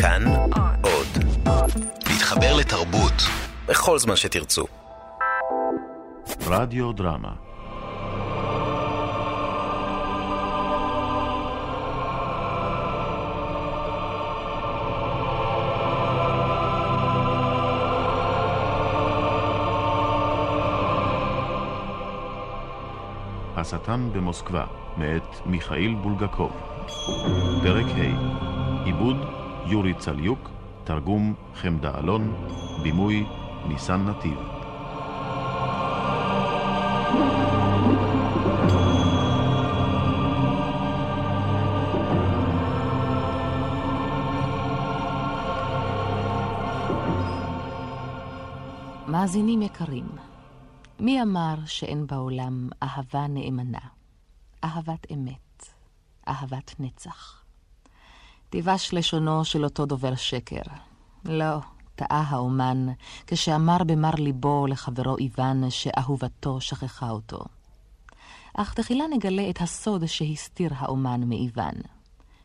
כאן עוד. להתחבר לתרבות בכל זמן שתרצו. רדיו דרמה השטן במוסקבה, מאת מיכאיל בולגקוב. פרק ה' עיבוד יורי צליוק, תרגום חמדה אלון, בימוי ניסן נתיב. מאזינים יקרים, מי אמר שאין בעולם אהבה נאמנה, אהבת אמת, אהבת נצח? תיבש לשונו של אותו דובר שקר. לא, טעה האומן, כשאמר במר ליבו לחברו איוון שאהובתו שכחה אותו. אך תחילה נגלה את הסוד שהסתיר האומן מאיוון.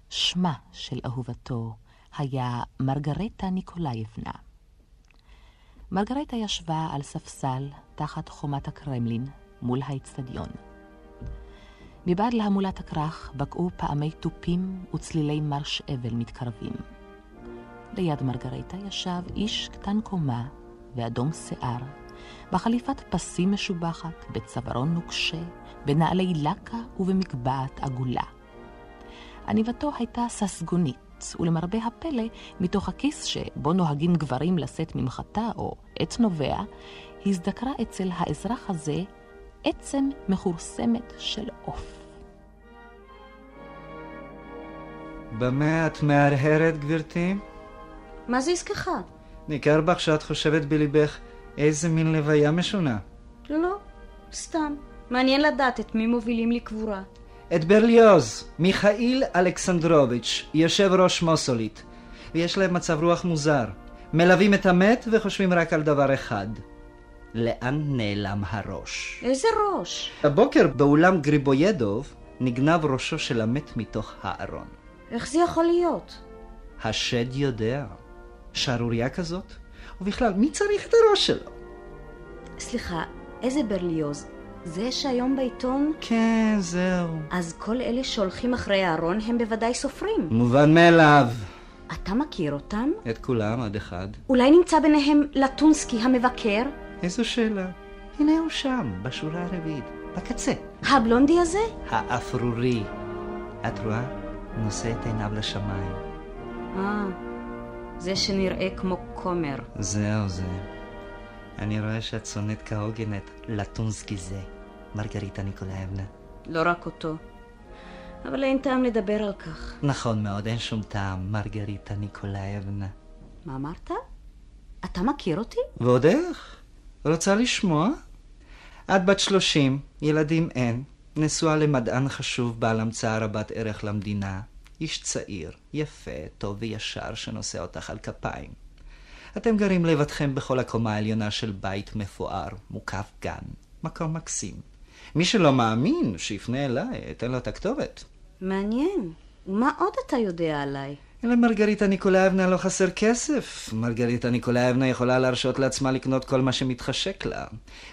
שמה של אהובתו היה מרגרטה ניקולאייבנה. מרגרטה ישבה על ספסל תחת חומת הקרמלין מול האצטדיון. מבעד להמולת הכרך בקעו פעמי תופים וצלילי מרש אבל מתקרבים. ליד מרגרטה ישב איש קטן קומה ואדום שיער, בחליפת פסים משובחת, בצווארון נוקשה, בנעלי לקה ובמקבעת עגולה. עניבתו הייתה ססגונית, ולמרבה הפלא, מתוך הכיס שבו נוהגים גברים לשאת ממחטה או עץ נובע, הזדקרה אצל האזרח הזה עצם מכורסמת של עוף. במה את מהרהרת, גברתי? מה זה עסקך? ניכר בך שאת חושבת בליבך איזה מין לוויה משונה. לא, לא, סתם. מעניין לדעת את מי מובילים לקבורה. את ברליוז, מיכאיל אלכסנדרוביץ', יושב ראש מוסולית. ויש להם מצב רוח מוזר. מלווים את המת וחושבים רק על דבר אחד. לאן נעלם הראש? איזה ראש? הבוקר באולם גריבוידוב נגנב ראשו של המת מתוך הארון. איך זה יכול להיות? השד יודע. שערורייה כזאת? ובכלל, מי צריך את הראש שלו? סליחה, איזה ברליוז? זה שהיום בעיתון? כן, זהו. אז כל אלה שהולכים אחרי הארון הם בוודאי סופרים. מובן מאליו. אתה מכיר אותם? את כולם עד אחד. אולי נמצא ביניהם לטונסקי המבקר? איזו שאלה. הנה הוא שם, בשורה הרביעית, בקצה. הבלונדי הזה? האפרורי. את רואה? נושא את עיניו לשמיים. אה, זה שנראה כמו כומר. זהו זה. אני רואה שאת שונאת כהוגן את לטונסקי זה, מרגריטה ניקולאבנה. לא רק אותו. אבל אין טעם לדבר על כך. נכון מאוד, אין שום טעם, מרגריטה ניקולאבנה. מה אמרת? אתה מכיר אותי? ועוד איך? רוצה לשמוע? את בת שלושים, ילדים אין, נשואה למדען חשוב בעל המצאה רבת ערך למדינה, איש צעיר, יפה, טוב וישר שנושא אותך על כפיים. אתם גרים לבדכם בכל הקומה העליונה של בית מפואר, מוקף גן, מקום מקסים. מי שלא מאמין, שיפנה אליי, אתן לו את הכתובת. מעניין. ומה עוד אתה יודע עליי? למרגריטה ניקולאבנה לא חסר כסף. מרגריטה ניקולאבנה יכולה להרשות לעצמה לקנות כל מה שמתחשק לה.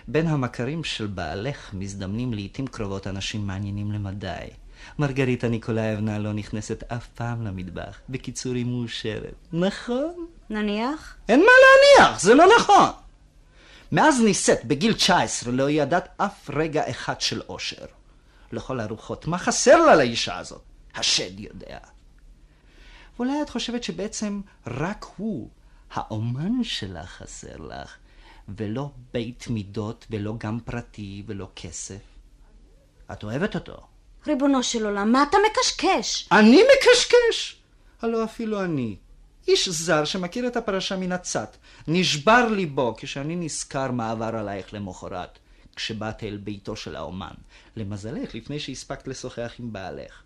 בין המכרים של בעלך מזדמנים לעיתים קרובות אנשים מעניינים למדי. מרגריטה ניקולאבנה לא נכנסת אף פעם למטבח. בקיצור, היא מאושרת. נכון? נניח? אין מה להניח, זה לא נכון. מאז נישאת בגיל 19 לא ידעת אף רגע אחד של אושר. לכל הרוחות, מה חסר לה לאישה הזאת? השד יודע. ואולי את חושבת שבעצם רק הוא, האומן שלה, חסר לך, ולא בית מידות, ולא גם פרטי, ולא כסף. את אוהבת אותו. ריבונו של עולם, מה אתה מקשקש? אני מקשקש! הלא אפילו אני, איש זר שמכיר את הפרשה מן הצד, נשבר ליבו כשאני נזכר מה עבר עלייך למחרת, כשבאת אל ביתו של האומן. למזלך, לפני שהספקת לשוחח עם בעלך.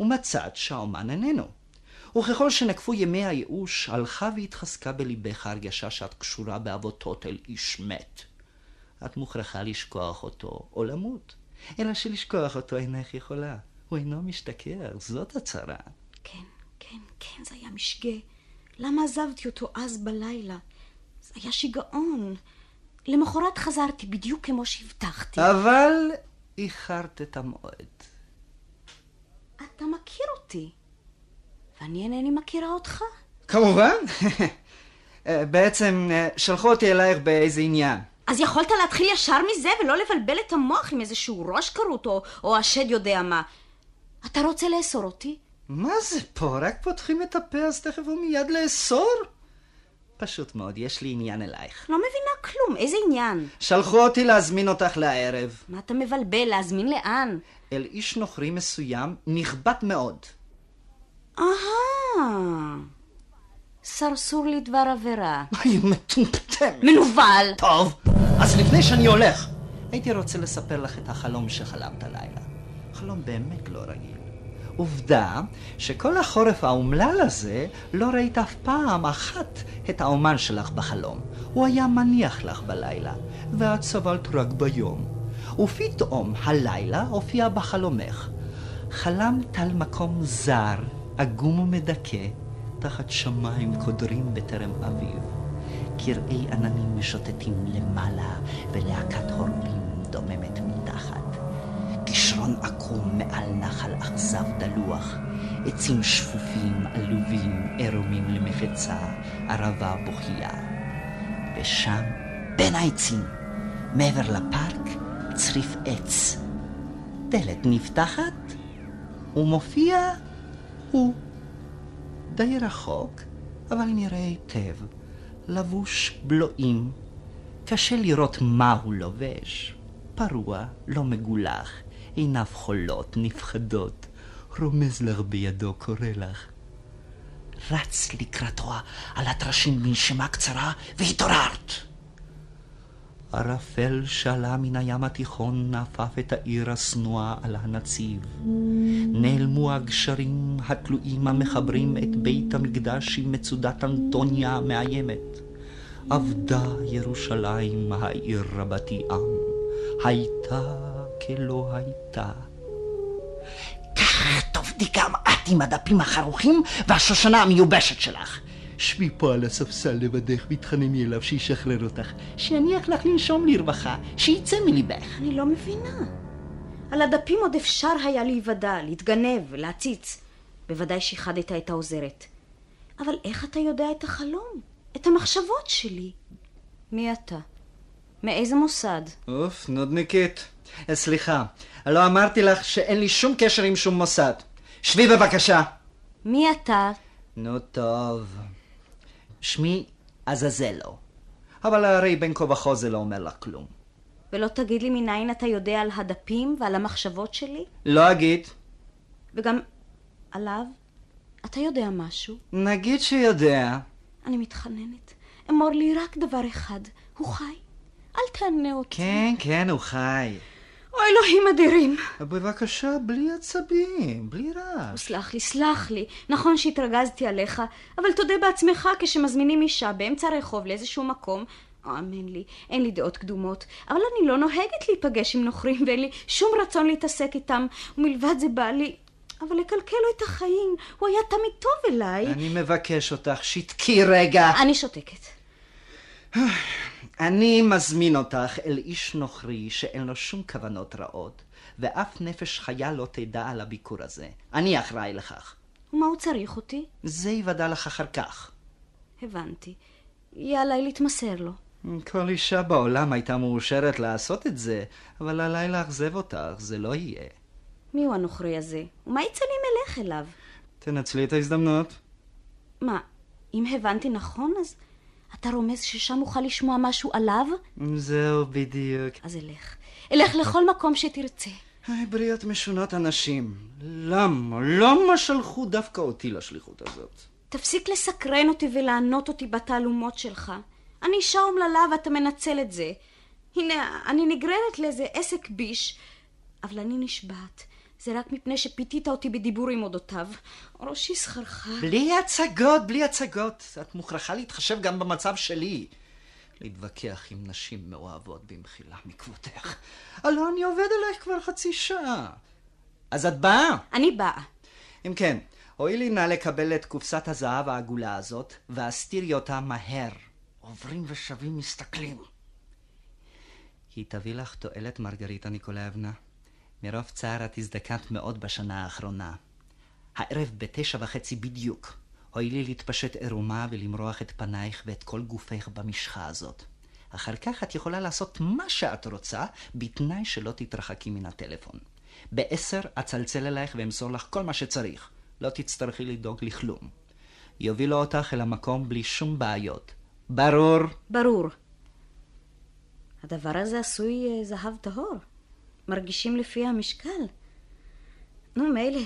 ומצאת שהאומן איננו. וככל שנקפו ימי הייאוש, הלכה והתחזקה בליבך הרגשה שאת קשורה בעבותות אל איש מת. את מוכרחה לשכוח אותו, או למות. אלא שלשכוח אותו אינך יכולה. הוא אינו משתכר, זאת הצרה. כן, כן, כן, זה היה משגה. למה עזבתי אותו אז בלילה? זה היה שיגעון. למחרת חזרתי בדיוק כמו שהבטחתי. אבל איחרת את המועד. אתה מכיר אותי, ואני אינני מכירה אותך. כמובן. בעצם שלחו אותי אלייך באיזה עניין. אז יכולת להתחיל ישר מזה ולא לבלבל את המוח עם איזשהו ראש כרות או, או השד יודע מה. אתה רוצה לאסור אותי? מה זה פה? רק פותחים את הפה אז תכף ומיד לאסור? פשוט מאוד, יש לי עניין אלייך. לא מבינה כלום, איזה עניין? שלחו אותי להזמין אותך לערב. מה אתה מבלבל? להזמין לאן? אל איש נוכרי מסוים, נכבד מאוד. אהה, סרסור לדבר עבירה. היי, מטומטם. מנוול! טוב, אז לפני שאני הולך, הייתי רוצה לספר לך את החלום שחלמת הלילה. חלום באמת לא רגיל. עובדה שכל החורף האומלל הזה לא ראית אף פעם אחת את האומן שלך בחלום. הוא היה מניח לך בלילה, ואת סבלת רק ביום. ופתאום הלילה הופיע בחלומך. חלמת על מקום זר, עגום ומדכא, תחת שמיים קודרים בטרם אביב. קרעי עננים משוטטים למעלה, ולהקת הורבים דוממת מתחת. גישרון עקום מעל נחל אכזב דלוח, עצים שפופים, עלובים, עירומים למחצה, ערבה בוכייה. ושם, בין העצים, מעבר לפארק, צריף עץ. דלת נפתחת, ומופיע הוא. די רחוק, אבל נראה היטב, לבוש בלועים. קשה לראות מה הוא לובש. פרוע, לא מגולח, עיניו חולות, נפחדות, רומז לך בידו, קורא לך. רץ לקראתו על הטרשים בנשימה קצרה, והתעוררת. ערפל שעלה מן הים התיכון נפף את העיר השנואה על הנציב. נעלמו הגשרים התלויים המחברים את בית המקדש עם מצודת אנטוניה המאיימת. אבדה ירושלים העיר רבתי עם, הייתה כלא הייתה. כך תעבדי גם את עם הדפים החרוכים והשושנה המיובשת שלך. שבי פה על הספסל לבדך והתחנני אליו שישחרר אותך, שיניח לך לנשום לרווחה, שיצא מליבך. אני לא מבינה. על הדפים עוד אפשר היה להיוודע, להתגנב, להציץ. בוודאי שיחדת את העוזרת. אבל איך אתה יודע את החלום? את המחשבות שלי? מי אתה? מאיזה מוסד? אוף, נודניקית. סליחה, לא אמרתי לך שאין לי שום קשר עם שום מוסד. שבי בבקשה. מי אתה? נו טוב. שמי עזאזלו. אבל הרי בין כה וכה זה לא אומר לך כלום. ולא תגיד לי מניין אתה יודע על הדפים ועל המחשבות שלי? לא אגיד. וגם עליו? אתה יודע משהו? נגיד שיודע. אני מתחננת. אמור לי רק דבר אחד, הוא חי. אל תענה אותי. כן, כן, הוא חי. אוי, אלוהים אדירים. בבקשה, בלי עצבים, בלי רעש. סלח לי, סלח לי. נכון שהתרגזתי עליך, אבל תודה בעצמך כשמזמינים אישה באמצע הרחוב לאיזשהו מקום. האמן לי, אין לי דעות קדומות, אבל אני לא נוהגת להיפגש עם נוכרים ואין לי שום רצון להתעסק איתם, ומלבד זה בא לי... אבל לקלקל לו את החיים, הוא היה תמיד טוב אליי. אני מבקש אותך, שתקי רגע. אני שותקת. אני מזמין אותך אל איש נוכרי שאין לו שום כוונות רעות, ואף נפש חיה לא תדע על הביקור הזה. אני אחראי לכך. ומה הוא צריך אותי? זה יוודע לך אחר כך. הבנתי. יהיה עליי להתמסר לו. כל אישה בעולם הייתה מאושרת לעשות את זה, אבל עליי לאכזב אותך, זה לא יהיה. מי הוא הנוכרי הזה? ומה יצא לי מלך אליו? תנצלי את ההזדמנות. מה, אם הבנתי נכון, אז אתה רומז ששם אוכל לשמוע משהו עליו? זהו בדיוק. אז אלך. אלך לכל מקום שתרצה. היי, בריות משונות אנשים. למה? למה שלחו דווקא אותי לשליחות הזאת? תפסיק לסקרן אותי ולענות אותי בתעלומות שלך. אני אישה אומללה ואתה מנצל את זה. הנה, אני נגררת לאיזה עסק ביש, אבל אני נשבעת. זה רק מפני שפיתית אותי בדיבורים אודותיו. ראשי סחרחר. בלי הצגות, בלי הצגות. את מוכרחה להתחשב גם במצב שלי. להתווכח עם נשים מאוהבות במחילה מכבודך. הלא אני עובד עלייך כבר חצי שעה. אז את באה? אני באה. אם כן, הואילי נא לקבל את קופסת הזהב העגולה הזאת, והסתירי אותה מהר. עוברים ושבים מסתכלים. היא תביא לך תועלת, מרגריטה ניקולאבנה. מרוב צער את הזדקנת מאוד בשנה האחרונה. הערב בתשע וחצי בדיוק, הואילי להתפשט עירומה ולמרוח את פנייך ואת כל גופך במשחה הזאת. אחר כך את יכולה לעשות מה שאת רוצה, בתנאי שלא תתרחקי מן הטלפון. בעשר אצלצל אלייך ואמסור לך כל מה שצריך. לא תצטרכי לדאוג לכלום. יובילו אותך אל המקום בלי שום בעיות. ברור? ברור. הדבר הזה עשוי אה, זהב טהור. מרגישים לפי המשקל. נו, מילא.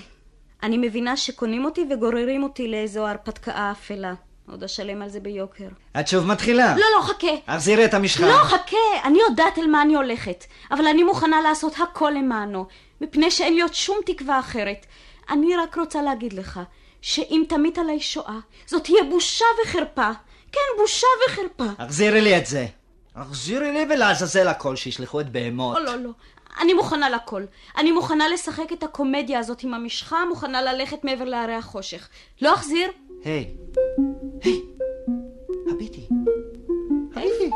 אני מבינה שקונים אותי וגוררים אותי לאיזו הרפתקה אפלה. עוד אשלם על זה ביוקר. את שוב מתחילה? לא, לא, חכה. החזירי את המשחה. לא, חכה. אני יודעת אל מה אני הולכת. אבל אני מוכנה לעשות הכל למענו. מפני שאין לי עוד שום תקווה אחרת. אני רק רוצה להגיד לך, שאם תמית עלי שואה, זאת תהיה בושה וחרפה. כן, בושה וחרפה. החזירי לי את זה. החזירי לי ולעזאזל הכל, שישלחו את בהמות. לא, לא, לא. אני מוכנה לכל. אני מוכנה לשחק את הקומדיה הזאת עם המשחה, מוכנה ללכת מעבר להרי החושך. לא אחזיר? היי. היי. הביטי. הביטי.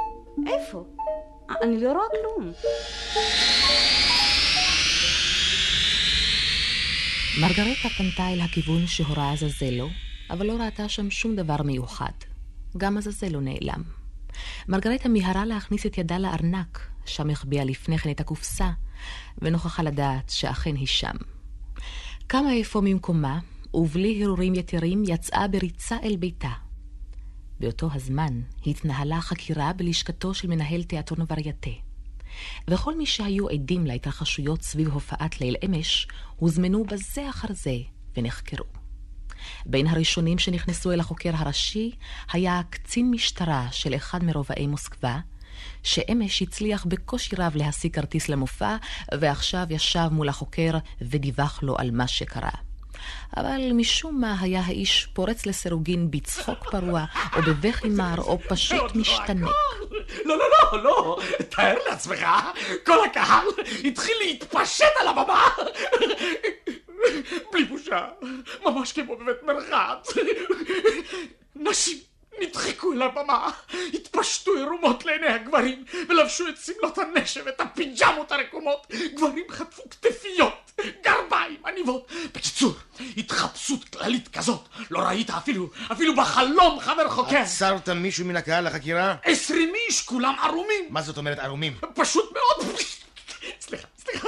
איפה? אני לא רואה כלום. מרגרטה פנתה אל הכיוון שהורה עזזלו, אבל לא ראתה שם שום דבר מיוחד. גם עזזלו נעלם. מרגרטה מיהרה להכניס את ידה לארנק, שם החביאה לפני כן את הקופסה, ונוכחה לדעת שאכן היא שם. קמה אפוא ממקומה, ובלי הרהורים יתרים יצאה בריצה אל ביתה. באותו הזמן התנהלה חקירה בלשכתו של מנהל תיאטרון ורייטה. וכל מי שהיו עדים להתרחשויות סביב הופעת ליל אמש, הוזמנו בזה אחר זה ונחקרו. בין הראשונים שנכנסו אל החוקר הראשי היה קצין משטרה של אחד מרובעי מוסקבה, שאמש הצליח בקושי רב להשיג כרטיס למופע, ועכשיו ישב מול החוקר ודיווח לו על מה שקרה. אבל משום מה היה האיש פורץ לסירוגין בצחוק פרוע, או בבכי מר, או פשוט משתנה. לא, לא, לא, לא, תאר לעצמך, כל הקהל התחיל להתפשט על הבמה. בלי בושה, ממש כמו בבית מרחץ. נשים נדחקו אל הבמה, התפשטו עירומות לעיני הגברים, ולבשו את שמלות הנשב, את הפיג'מות הרקומות. גברים חטפו כתפיות, גרביים, עניבות. בקיצור, התחפשות כללית כזאת, לא ראית אפילו, אפילו בחלום חבר חוקר. עצרת מישהו מן הקהל לחקירה? עשרים איש, כולם ערומים. מה זאת אומרת ערומים? פשוט מאוד. סליחה, סליחה.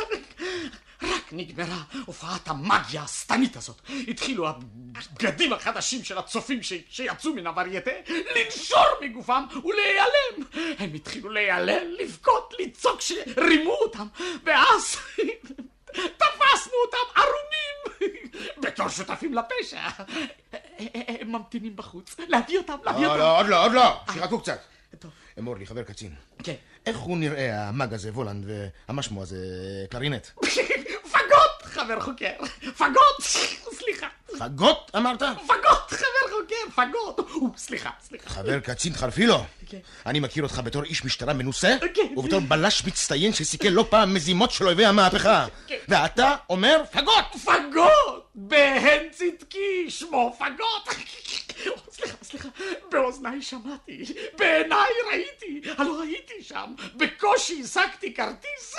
רק נגמרה הופעת המאגיה השטנית הזאת. התחילו הבגדים החדשים של הצופים ש... שיצאו מן הוורייטה לנשור מגופם ולהיעלם. הם התחילו להיעלם, לבכות, לצעוק שרימו אותם, ואז תפסנו אותם ערומים בתור שותפים לפשע. הם ממתינים בחוץ, להביא אותם, להביא לא, אותם. לא, עוד לא, עוד לא, שיחכו קצת. אמור לי, חבר קצין. כן. איך הוא נראה, המאג הזה, וולנד, והמשמו הזה, קלרינט? פגות, חבר חוקר. פגות, סליחה. פגות, אמרת? פגות, חבר חוקר, פגות. או, סליחה, סליחה. חבר קצין חרפילו. כן. אני מכיר אותך בתור איש משטרה מנוסה, כן. ובתור בלש מצטיין שסיכל לא פעם מזימות של אויבי המהפכה. כן. ואתה אומר פגות! פגות! בהן צדקי, שמו פגות! סליחה, סליחה, באוזניי שמעתי, בעיניי ראיתי, הלא הייתי שם, בקושי השגתי כרטיס.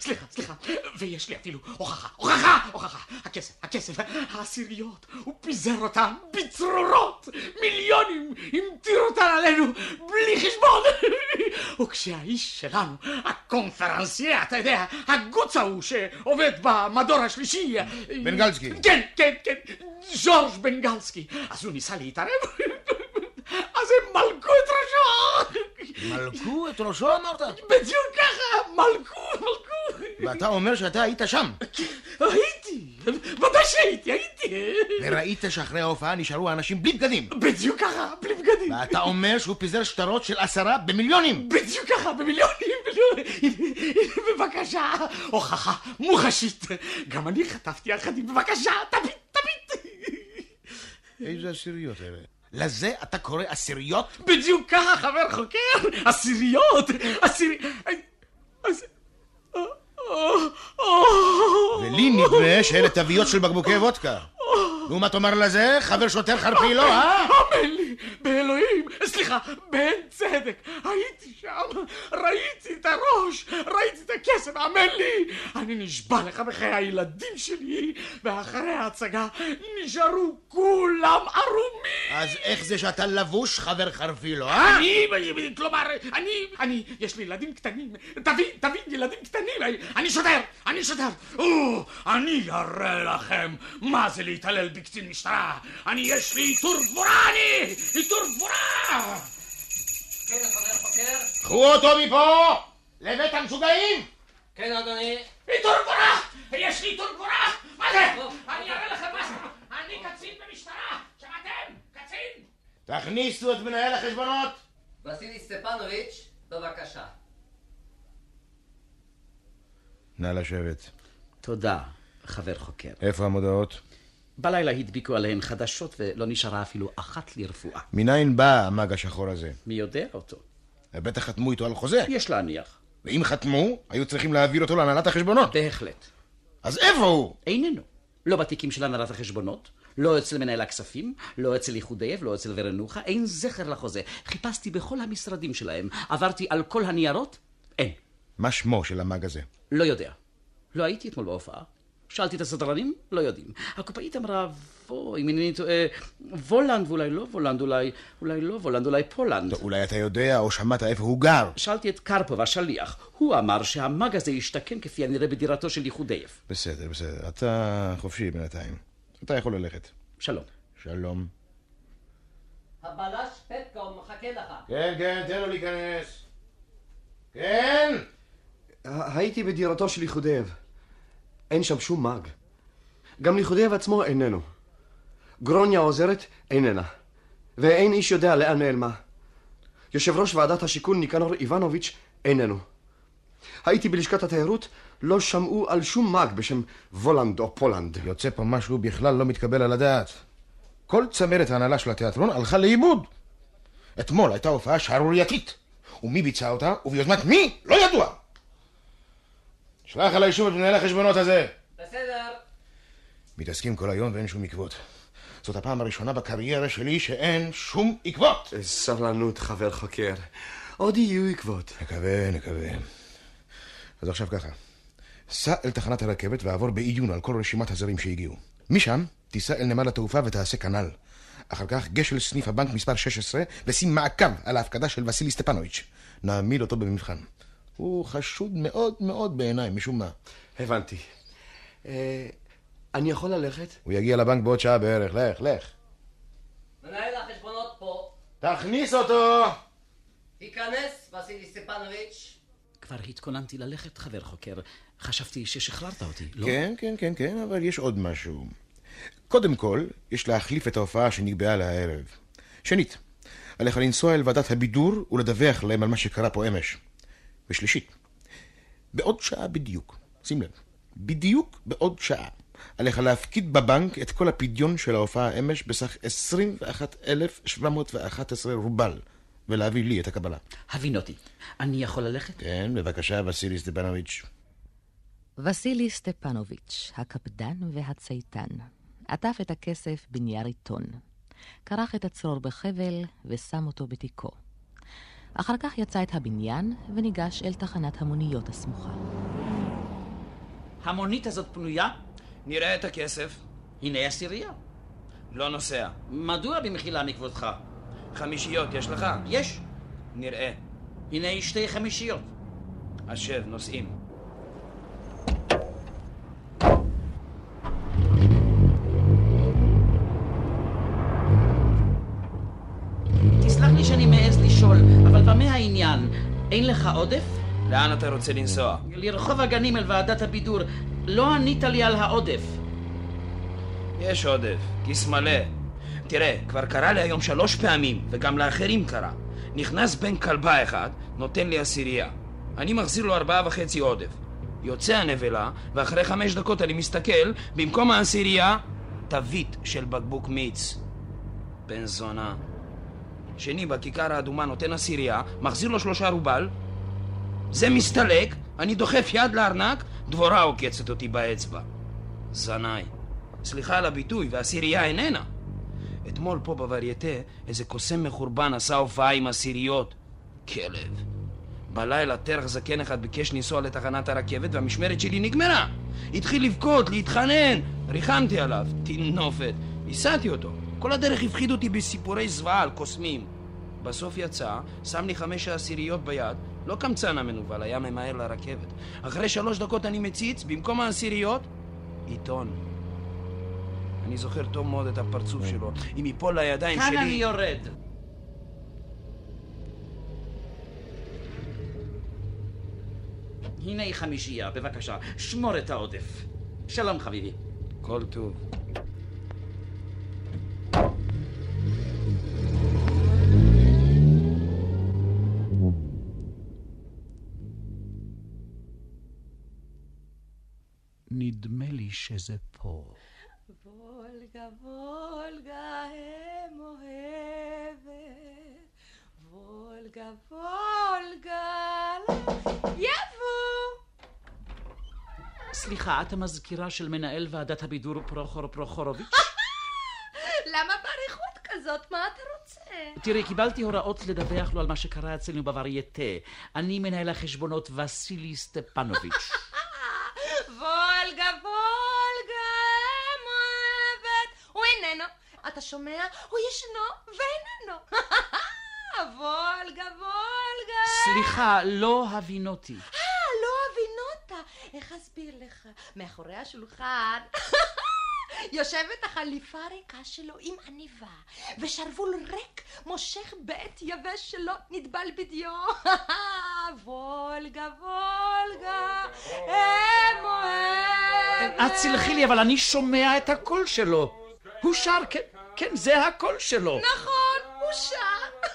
סליחה, סליחה, ויש לי אפילו הוכחה, הוכחה, הוכחה, הכסף, הכסף, העשיריות, הוא פיזר אותן בצרורות, מיליונים, המטיר אותן עלינו, בלי חשבון. וכשהאיש שלנו, הקונפרנסייה, אתה יודע, הגוץ ההוא שעובד במדור השלישי, בנגלסקי. כן, כן, כן, ז'ורג' בנגלסקי. אז הוא ניסה להתערב, אז הם מלקו את ראשו. מלקו את ראשו אמרת? בדיוק ככה, מלקו, מלקו. ואתה אומר שאתה היית שם. הייתי, ודאי שהייתי, הייתי. וראית שאחרי ההופעה נשארו האנשים בלי בגדים. בדיוק ככה, בלי בגדים. ואתה אומר שהוא פיזר שטרות של עשרה במיליונים. בדיוק ככה, במיליונים, מיליונים. בבקשה, הוכחה מוחשית. גם אני חטפתי יחד עם בבקשה, תביט, תביט. איזה עשיריות אלה? לזה אתה קורא עשיריות? בדיוק ככה, חבר חוקר. עשיריות, עשיריות. ולי נדמה שאלה תוויות של בקבוקי וודקה. מה תאמר לזה? חבר שוטר חרפילו, אה? אמן לי, באלוהים, סליחה, בהן צדק, הייתי שם, ראיתי את הראש, ראיתי את הכסף, אמן לי, אני נשבע לך בחיי הילדים שלי, ואחרי ההצגה נשארו כולם ערומים. אז איך זה שאתה לבוש חבר חרפילו, אה? אני, כלומר, אני, אני, יש לי ילדים קטנים, תבין, תבין, ילדים קטנים, אני שוטר, אני שוטר, אני אראה לכם מה זה להתעלל בקצין משטרה, אני, יש לי עיטור גבורה, אני, עיטור גבורה! כן, חבר חוקר? קחו אותו מפה! לבית המשוגעים! כן, אדוני. עיטור גבורה! יש לי עיטור גבורה! מה זה? אני אראה לכם מה זה! אני קצין במשטרה! שמעתם? קצין! תכניסו את מנהל החשבונות! וסילי סטפנוביץ', בבקשה. נא לשבת. תודה, חבר חוקר. איפה המודעות? בלילה הדביקו עליהן חדשות ולא נשארה אפילו אחת לרפואה. מניין בא המאג השחור הזה? מי יודע אותו? בטח חתמו איתו על חוזה. יש להניח. ואם חתמו, היו צריכים להעביר אותו להנהלת החשבונות. בהחלט. אז איפה הוא? איננו. לא בתיקים של הנהלת החשבונות, לא אצל מנהל הכספים, לא אצל איחודייב, לא אצל ורנוחה, אין זכר לחוזה. חיפשתי בכל המשרדים שלהם, עברתי על כל הניירות, אין. מה שמו של המאג הזה? לא יודע. לא הייתי אתמול בהופעה. שאלתי את הסדרנים, לא יודעים. הקופאית אמרה, בוא, אם אינני טועה, וולנד, ואולי לא וולנד, אולי, אולי לא וולנד, אולי פולנד. טוב, אולי אתה יודע או שמעת איפה הוא גר. שאלתי את קרפוב, השליח. הוא אמר שהמאג הזה ישתכן כפי הנראה בדירתו של ליחודייב. בסדר, בסדר. אתה חופשי בינתיים. אתה יכול ללכת. שלום. שלום. הבלש פטקום מחכה לך. כן, כן, תן לו להיכנס. כן? הייתי בדירתו של ליחודייב. אין שם שום מאג. גם ליחודייב עצמו איננו. גרוניה העוזרת איננה. ואין איש יודע לאן נעלמה. יושב ראש ועדת השיכון ניקנור איבנוביץ' איננו. הייתי בלשכת התיירות, לא שמעו על שום מאג בשם וולנד או פולנד. יוצא פה משהו בכלל לא מתקבל על הדעת. כל צמרת ההנהלה של התיאטרון הלכה לאיבוד. אתמול הייתה הופעה שערורייתית. ומי ביצע אותה, וביוזמת מי, לא ידוע. שלח עליי שוב את מנהל החשבונות הזה. בסדר. מתעסקים כל היום ואין שום עקבות. זאת הפעם הראשונה בקריירה שלי שאין שום עקבות. סבלנות, חבר חוקר. עוד יהיו עקבות. נקווה, נקווה. אז עכשיו ככה. סע אל תחנת הרכבת ועבור בעיון על כל רשימת הזרים שהגיעו. משם תיסע אל נמל התעופה ותעשה כנ"ל. אחר כך גש אל סניף הבנק מספר 16 ושים מעקב על ההפקדה של וסילי סטפנוביץ'. נעמיד אותו במבחן. הוא חשוד מאוד מאוד בעיניי, משום מה. הבנתי. אה, אני יכול ללכת? הוא יגיע לבנק בעוד שעה בערך, לך, לך. מנהל החשבונות פה. תכניס אותו! היכנס, וסילי סטפנוביץ'. כבר התכוננתי ללכת, חבר חוקר. חשבתי ששחררת אותי, לא? כן, כן, כן, כן, אבל יש עוד משהו. קודם כל, יש להחליף את ההופעה שנקבעה לערב. שנית, עליך לנסוע אל ועדת הבידור ולדווח להם על מה שקרה פה אמש. ושלישית, בעוד שעה בדיוק, שים לב, בדיוק בעוד שעה, עליך להפקיד בבנק את כל הפדיון של ההופעה אמש בסך 21,711 רובל, ולהביא לי את הקבלה. הבין אותי. אני יכול ללכת? כן, בבקשה, וסילי סטפנוביץ'. וסילי סטפנוביץ', הקפדן והצייתן, עטף את הכסף בנייר עיתון, כרך את הצרור בחבל ושם אותו בתיקו. אחר כך יצא את הבניין וניגש אל תחנת המוניות הסמוכה. המונית הזאת פנויה? נראה את הכסף. הנה עשירייה. לא נוסע. מדוע במחילה מכבודך? חמישיות יש לך? יש. נראה. הנה שתי חמישיות. השב, נוסעים. תסלח לי שאני מעז לשאול, אבל במה העניין? אין לך עודף? לאן אתה רוצה לנסוע? לרחוב הגנים אל ועדת הבידור. לא ענית לי על העודף. יש עודף, כיס מלא. תראה, כבר קרה לי היום שלוש פעמים, וגם לאחרים קרה. נכנס בן כלבה אחד, נותן לי עשירייה. אני מחזיר לו ארבעה וחצי עודף. יוצא הנבלה, ואחרי חמש דקות אני מסתכל, במקום העשירייה, תווית של בקבוק מיץ. בן זונה. שני בכיכר האדומה נותן עשירייה, מחזיר לו שלושה רובל, זה מסתלק, אני דוחף יד לארנק, דבורה עוקצת אותי באצבע. זנאי. סליחה על הביטוי, והעשירייה איננה. אתמול פה בוורייטה איזה קוסם מחורבן עשה הופעה עם עשיריות. כלב. בלילה טרח זקן אחד ביקש לנסוע לתחנת הרכבת והמשמרת שלי נגמרה. התחיל לבכות, להתחנן, ריחמתי עליו, טינופת. הסעתי אותו. כל הדרך הפחיד אותי בסיפורי זוועה על קוסמים. בסוף יצא, שם לי חמש העשיריות ביד, לא קמצן המנוול, היה ממהר לרכבת. אחרי שלוש דקות אני מציץ, במקום העשיריות, עיתון. אני זוכר טוב מאוד את הפרצוף שלו. אם ייפול לידיים כאן שלי... אני יורד. הנה היא חמישייה, בבקשה, שמור את העודף. שלום חביבי. כל טוב. נדמה לי שזה פה. וולגה, וולגה, אם אוהבת. וולגה, וולגה, יבוא. סליחה, את המזכירה של מנהל ועדת הבידור פרוחור פרוחורוביץ'? למה באריכות כזאת? מה אתה רוצה? תראי, קיבלתי הוראות לדווח לו על מה שקרה אצלנו בוורייטה. אני מנהל החשבונות וסילי סטפנוביץ'. וולגה, וולגה, אוהבת. הוא איננו. אתה שומע? הוא ישנו ואיננו. וולגה, וולגה. סליחה, לא הבינותי. אה, לא הבינותה. איך אסביר לך? מאחורי השולחן. יושבת החליפה הריקה שלו עם עניבה, ושרוול ריק מושך בעת יבש שלו נדבל בדיו. וולגה, וולגה. את סלחי לי, אבל אני שומע את הקול שלו. הוא שר, כן, כן, זה הקול שלו. נכון, הוא שר.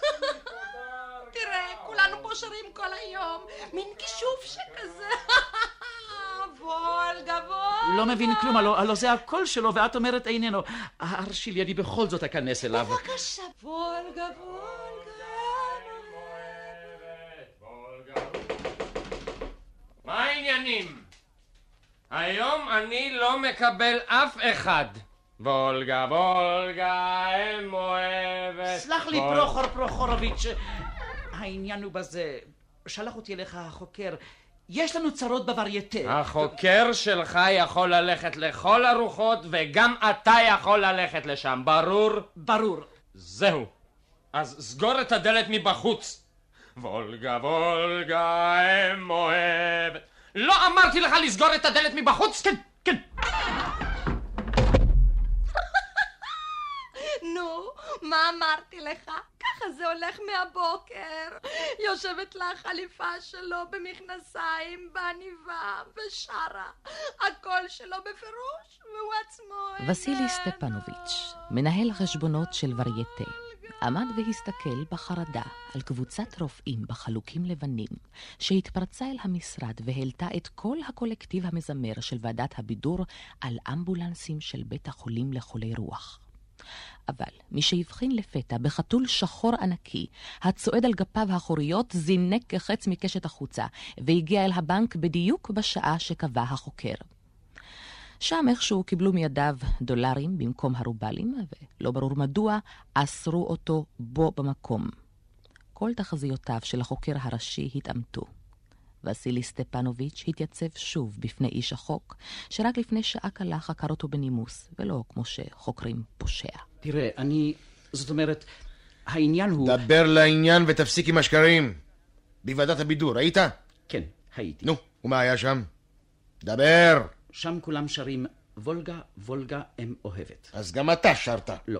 תראה, כולנו פה שרים כל היום, מין כישוף שכזה. וולגה, וולגה. לא מבין כלום, הלו, הלו זה הקול שלו, ואת אומרת איננו. הרשי לי, אני בכל זאת אכנס אליו. בבקשה, וולגה, מה העניינים? היום אני לא מקבל אף אחד. וולגה, וולגה, אם אוהבת. סלח לי, פרוחור פרוחורוביץ', העניין הוא בזה. שלח אותי אליך החוקר. יש לנו צרות בוורייטה. החוקר שלך יכול ללכת לכל הרוחות, וגם אתה יכול ללכת לשם, ברור? ברור. זהו. אז סגור את הדלת מבחוץ. וולגה, וולגה, אם אוהבת. לא אמרתי לך לסגור את הדלת מבחוץ? כן, כן. נו, מה אמרתי לך? ככה זה הולך מהבוקר. יושבת לה החליפה שלו במכנסיים, בעניבה, ושרה. הקול שלו בפירוש, והוא עצמו... וסילי סטפנוביץ', מנהל החשבונות של ורייטה, עמד והסתכל בחרדה על קבוצת רופאים בחלוקים לבנים, שהתפרצה אל המשרד והעלתה את כל הקולקטיב המזמר של ועדת הבידור על אמבולנסים של בית החולים לחולי רוח. אבל מי שהבחין לפתע בחתול שחור ענקי, הצועד על גפיו האחוריות, זינק כחץ מקשת החוצה, והגיע אל הבנק בדיוק בשעה שקבע החוקר. שם איכשהו קיבלו מידיו דולרים במקום הרובלים, ולא ברור מדוע, אסרו אותו בו במקום. כל תחזיותיו של החוקר הראשי התעמתו. וסילי סטפנוביץ' התייצב שוב בפני איש החוק, שרק לפני שעה קלה חקר אותו בנימוס, ולא כמו שחוקרים פושע. תראה, אני... זאת אומרת, העניין הוא... דבר לעניין ותפסיק עם השקרים. בוועדת הבידור, היית? כן, הייתי. נו, ומה היה שם? דבר. שם כולם שרים וולגה, וולגה, אם אוהבת. אז גם אתה שרת. לא.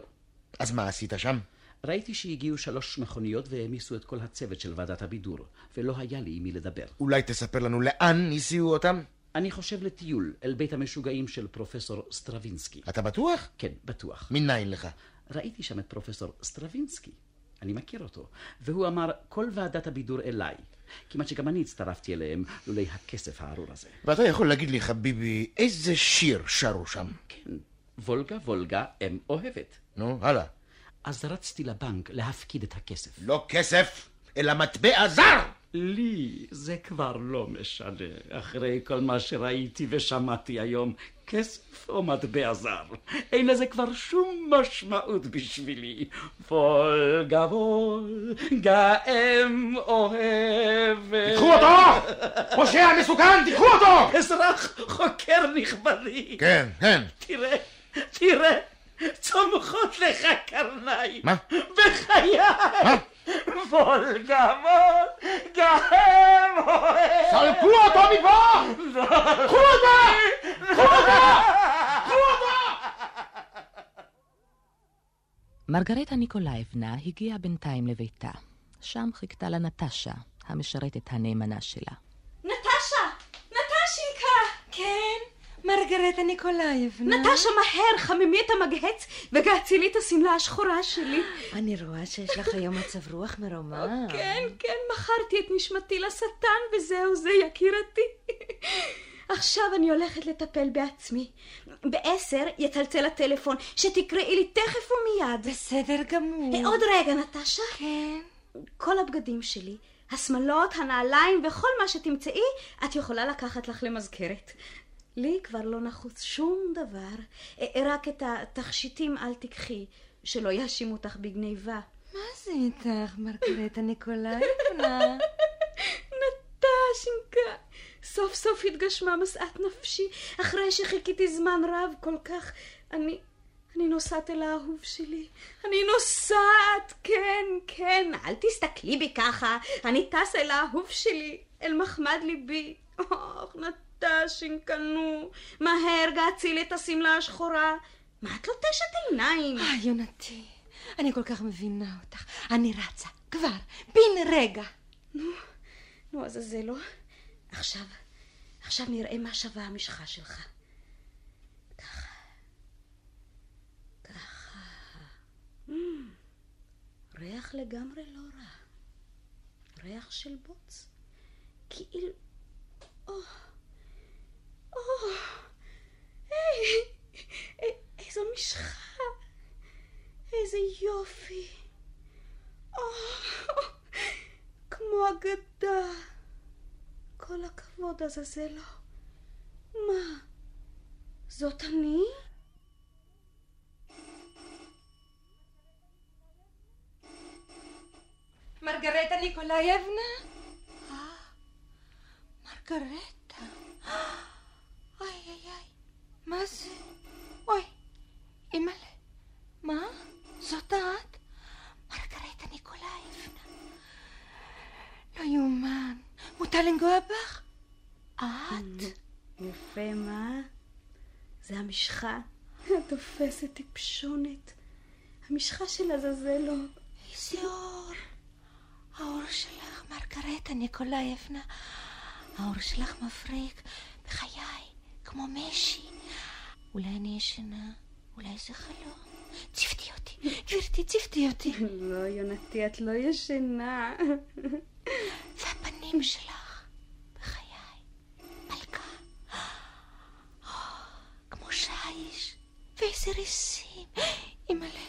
אז מה עשית שם? ראיתי שהגיעו שלוש מכוניות והעמיסו את כל הצוות של ועדת הבידור, ולא היה לי עם מי לדבר. אולי תספר לנו לאן הסיעו אותם? אני חושב לטיול אל בית המשוגעים של פרופסור סטרווינסקי. אתה בטוח? כן, בטוח. מניין לך? ראיתי שם את פרופסור סטרווינסקי. אני מכיר אותו. והוא אמר, כל ועדת הבידור אליי. כמעט שגם אני הצטרפתי אליהם, לולי הכסף הארור הזה. ואתה יכול להגיד לי, חביבי, איזה שיר שרו שם? כן, וולגה, וולגה, אם אוהבת. נו, הלאה. אז רצתי לבנק להפקיד את הכסף. לא כסף, אלא מטבע זר! לי זה כבר לא משנה, אחרי כל מה שראיתי ושמעתי היום, כסף או מטבע זר. אין לזה כבר שום משמעות בשבילי. וולגה וולגה אם אוהבת. תיקחו אותו! פושע מסוכן, תיקחו אותו! אזרח חוקר נכבדי. כן, כן. תראה, תראה, צומחות לך קרניים. מה? בחיי! מה? וולגה וולגה אם אוהבת. סלקו אותו מפה! קחו אותו! קחו אותו! קחו אותו! מרגרטה ניקולאבנה הגיעה בינתיים לביתה. שם חיכתה לה נטשה, המשרתת הנאמנה שלה. נטשה! נטשינקה! כן, מרגרטה ניקולאייבנה. נטשה, מהר, חממי את המגהץ וגעצי לי את השמלה השחורה שלי. אני רואה שיש לך היום מצב רוח מרומם. כן, כן, מכרתי את נשמתי לשטן וזהו זה, יקירתי. עכשיו אני הולכת לטפל בעצמי. בעשר יצלצל הטלפון, שתקראי לי תכף ומיד. בסדר גמור. עוד רגע, נטשה. כן. כל הבגדים שלי, השמלות, הנעליים וכל מה שתמצאי, את יכולה לקחת לך למזכרת. לי כבר לא נחוץ שום דבר. אה, רק את התכשיטים אל תיקחי, שלא יאשימו אותך בגניבה. מה זה איתך, מרגרטה ניקולאייבנה? נטשינקה, סוף סוף התגשמה משאת נפשי, אחרי שחיכיתי זמן רב כל כך. אני... אני נוסעת אל האהוב שלי. אני נוסעת, כן, כן. אל תסתכלי בי ככה. אני טסה אל האהוב שלי, אל מחמד ליבי. אוח, נטשינקה, נו. מהר, געצי לי את השמלה השחורה. מה את לוטשת עיניים? אה, יונתי, אני כל כך מבינה אותך. אני רצה, כבר, בן רגע. נו, נו, עזאזלו. עכשיו, עכשיו נראה מה שווה המשחה שלך. ככה. ככה. Mm, ריח לגמרי לא רע. ריח של בוץ. כאילו... או, או, היי, א- איזו משחה. איזה יופי. או, כמו אגדה. כל הכבוד עזאזלו. מה? זאת אני? מרגרטה ניקולאייבנה? אה, מרגרטה. אוי אוי אוי, מה זה? אוי, אימא'לה? זאת את? מרגרטה ניקולאייבנה. לא יאומן, מותר לנגוע בך? את? יפה, מה? זה המשחה. התופסת טיפשונת. המשחה של עזאזלו. איזה אור. האור שלך, מרגרטה ניקולאייבנה. האור שלך מבריק, בחיי, כמו משי. אולי אני ישנה, אולי זה חלום. צפתי אותי, גברתי, צפתי אותי. לא, יונתי, את לא ישנה. והפנים שלך, בחיי, מלכה. או, כמו שיש, ואיזה ריסים. אימא'לה,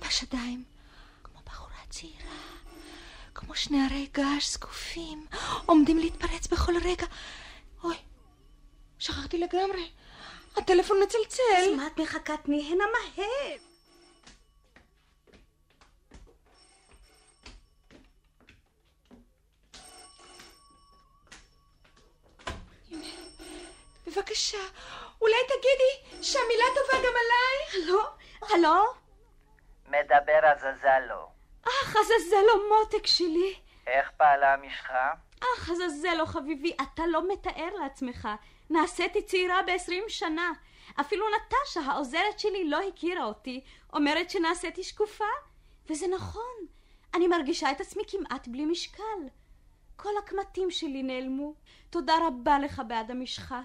בשדיים, כמו בחורה צעירה. כמו שני הרי געש זקופים, עומדים להתפרץ בכל רגע. אוי, שכחתי לגמרי. הטלפון מצלצל. אז מה את מחכה? תני הנה מהר. בבקשה, אולי תגידי שהמילה טובה גם עליי? הלו? הלו? מדבר עזאזלו. אך, עזאזלו מותק שלי. איך פעלה המשחה? אך, עזאזלו חביבי, אתה לא מתאר לעצמך. נעשיתי צעירה בעשרים שנה. אפילו נטשה, העוזרת שלי, לא הכירה אותי. אומרת שנעשיתי שקופה. וזה נכון. אני מרגישה את עצמי כמעט בלי משקל. כל הקמטים שלי נעלמו. תודה רבה לך בעד המשחה.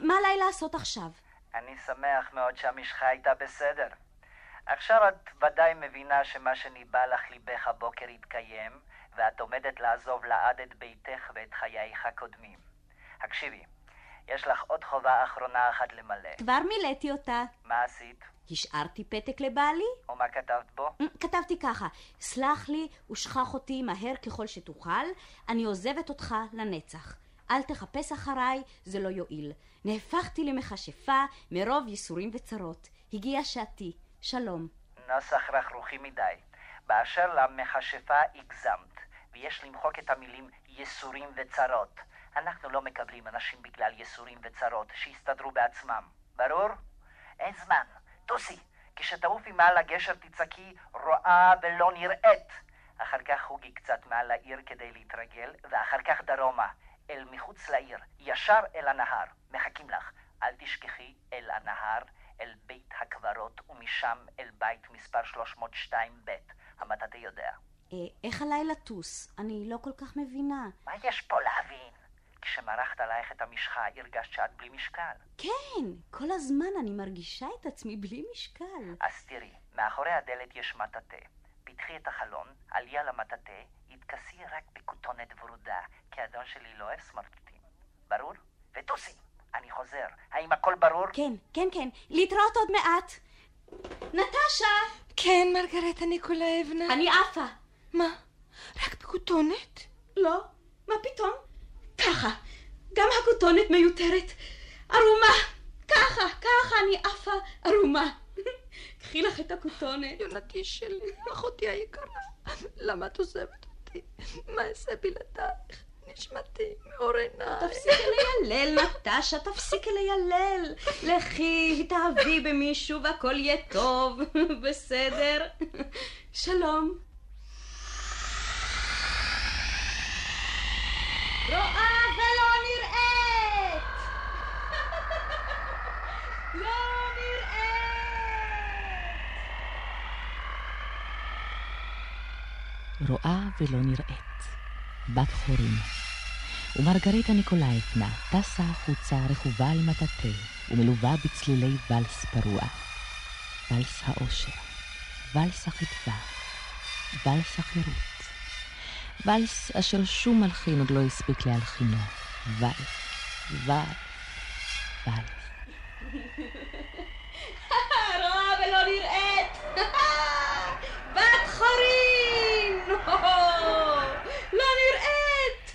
מה עליי לעשות עכשיו? אני שמח מאוד שהמשחה הייתה בסדר. עכשיו את ודאי מבינה שמה שניבא לך ליבך הבוקר יתקיים, ואת עומדת לעזוב לעד את ביתך ואת חייך הקודמים. הקשיבי, יש לך עוד חובה אחרונה אחת למלא. כבר מילאתי אותה. מה עשית? השארתי פתק לבעלי. ומה כתבת בו? כתבתי ככה, סלח לי ושכח אותי מהר ככל שתוכל, אני עוזבת אותך לנצח. אל תחפש אחריי, זה לא יועיל. נהפכתי למכשפה מרוב ייסורים וצרות. הגיע שעתי. שלום. נוסח רכרוכי מדי. באשר למכשפה הגזמת, ויש למחוק את המילים ייסורים וצרות. אנחנו לא מקבלים אנשים בגלל ייסורים וצרות, שיסתדרו בעצמם. ברור? אין זמן. טוסי, כשתעופי מעל הגשר תצעקי רואה ולא נראית. אחר כך חוגי קצת מעל העיר כדי להתרגל, ואחר כך דרומה, אל מחוץ לעיר, ישר אל הנהר. מחכים לך. אל תשכחי אל הנהר, אל בית הקברות, ומשם אל בית מספר 302 ב'. המטאטא יודע. אה, איך עליי לטוס? אני לא כל כך מבינה. מה יש פה להבין? כשמרחת עלייך את המשחה, הרגשת שאת בלי משקל. כן, כל הזמן אני מרגישה את עצמי בלי משקל. אז תראי, מאחורי הדלת יש מטאטא. פתחי את החלון, עלי על המטאטא, התכסי רק בכותונת ורודה, כי האדון שלי לא אוהב סמרטוטים. ברור? וטוסי, אני חוזר. האם הכל ברור? כן, כן, כן. להתראות עוד מעט. נטשה! כן, מרגרטה ניקולאבנה. אני עפה. מה? רק בכותונת? לא. מה פתאום? ככה. גם הכותונת מיותרת. ערומה. ככה, ככה אני עפה ערומה. קחי לך את הכותונת. יונתי שלי, אחותי היקרה, למה את עוזבת אותי? מה אעשה בלעדייך? נשמתי מאור עיניי. תפסיקי לילל, נטשה, תפסיקי לילל. לכי, התאהבי במישהו והכל יהיה טוב. בסדר? שלום. רואה ולא נראית! לא רואה ולא נראית. בת חורים. ומרגריטה ניקולאיבנה טסה החוצה רכובה על מטאטא ומלווה בצלילי ולס פרוע. ולס האושר, ולס החדווה, ולס החירות. ולס אשר שום מלחין עוד לא הספיק להלחינו. ולס, ולס, ולס. רואה ולא נראית! בת חורין! לא נראית!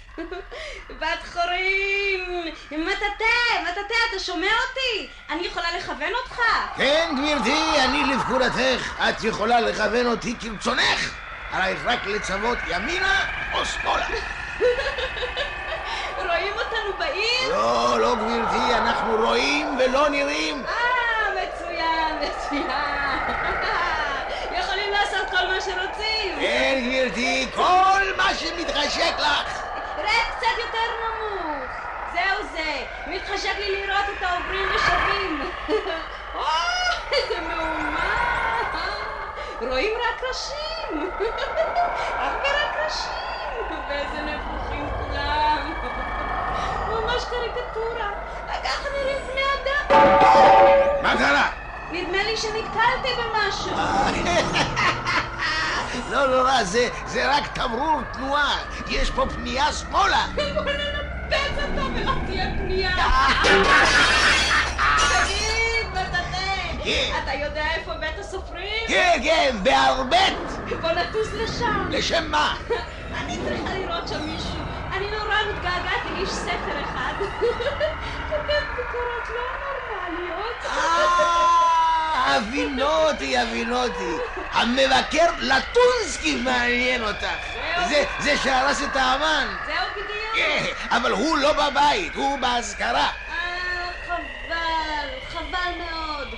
חורין! מטאטא, מטאטא, אתה שומע אותי? אני יכולה לכוון אותך? כן, גברתי, אני לפקודתך. את יכולה לכוון אותי כרצונך. עלייך רק לצוות ימינה או שמאלה. רואים אותנו בעיר? לא, לא, גברתי, אנחנו רואים ולא נראים. אה, מצוין, מצוין. יכולים לעשות כל מה שרוצים. כן, גברתי, כל מה שמתחשק לך. קצת יותר נמוך. זהו זה, מתחשק לי לראות את העוברים ושבים. או, איזה מהומה. רואים רק ראשים. הרבה רק ראשים. ואיזה נבוכים כולם. ממש קריקטורה. ככה נראים בני אדם. מה קרה? נדמה לי שנתקלתי במשהו. לא נורא, זה, זה רק תמרור תנועה. יש פה פנייה שמאלה. בוא ננפץ אותו ולא תהיה פנייה. תגיד, מטאטא, כן. אתה יודע איפה בית הסופרים? כן, כן, בהרבט. בוא נטוס לשם. לשם מה? אני צריכה לראות שם מישהו. אני נורא מתגעגעת לאיש ספר אחד. כותב ביקורות לא נורמליות. אה, הבינותי, הבינותי. המבקר לטונסקי מעניין אותך. זה, זה שהרס את האמן. זהו בדיוק. כן, אבל הוא לא בבית, הוא באזכרה. אה, חבל, חבל מאוד.